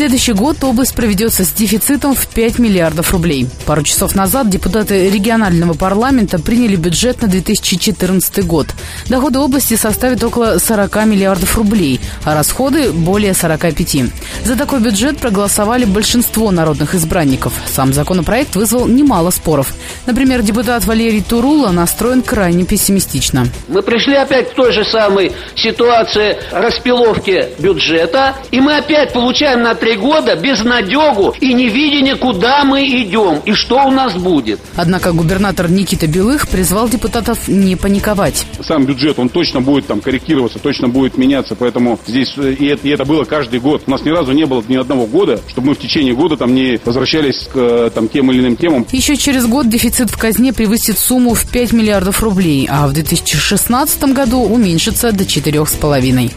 следующий год область проведется с дефицитом в 5 миллиардов рублей. Пару часов назад депутаты регионального парламента приняли бюджет на 2014 год. Доходы области составят около 40 миллиардов рублей, а расходы – более 45. За такой бюджет проголосовали большинство народных избранников. Сам законопроект вызвал немало споров. Например, депутат Валерий Турула настроен крайне пессимистично. Мы пришли опять к той же самой ситуации распиловки бюджета, и мы опять получаем на три три года безнадегу и невидение, куда мы идем и что у нас будет. Однако губернатор Никита Белых призвал депутатов не паниковать. Сам бюджет, он точно будет там корректироваться, точно будет меняться, поэтому здесь э, и это, и это было каждый год. У нас ни разу не было ни одного года, чтобы мы в течение года там не возвращались к э, там, тем или иным темам. Еще через год дефицит в казне превысит сумму в 5 миллиардов рублей, а в 2016 году уменьшится до 4,5.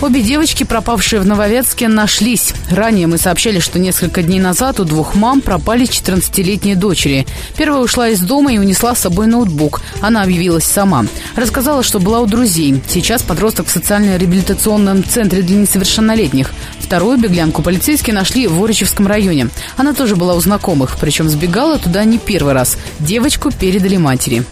Обе девочки, пропавшие в Нововятске, нашлись. Ранее мы сообщали, что несколько дней назад у двух мам пропали 14-летние дочери. Первая ушла из дома и унесла с собой ноутбук. Она объявилась сама. Рассказала, что была у друзей. Сейчас подросток в социально-реабилитационном центре для несовершеннолетних. Вторую беглянку полицейские нашли в Ворочевском районе. Она тоже была у знакомых, причем сбегала туда не первый раз. Девочку передали матери.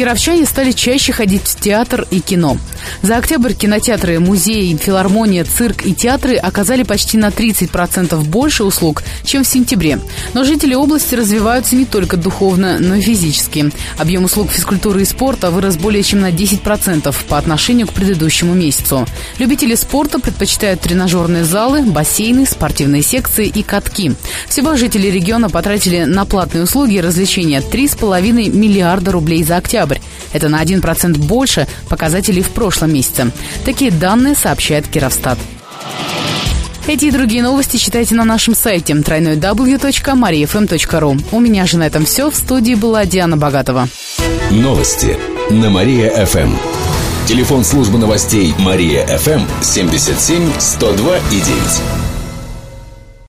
Кировчане стали чаще ходить в театр и кино. За октябрь кинотеатры, музеи, филармония, цирк и театры оказали почти на 30% больше услуг, чем в сентябре. Но жители области развиваются не только духовно, но и физически. Объем услуг физкультуры и спорта вырос более чем на 10% по отношению к предыдущему месяцу. Любители спорта предпочитают тренажерные залы, бассейны, спортивные секции и катки. Всего жители региона потратили на платные услуги и развлечения 3,5 миллиарда рублей за октябрь. Это на 1% больше показателей в прошлом месяце. Такие данные сообщает Кировстат. Эти и другие новости читайте на нашем сайте www.mariafm.ru. У меня же на этом все. В студии была Диана Богатова. Новости на Мария-ФМ. Телефон службы новостей Мария-ФМ 77 102 и 9.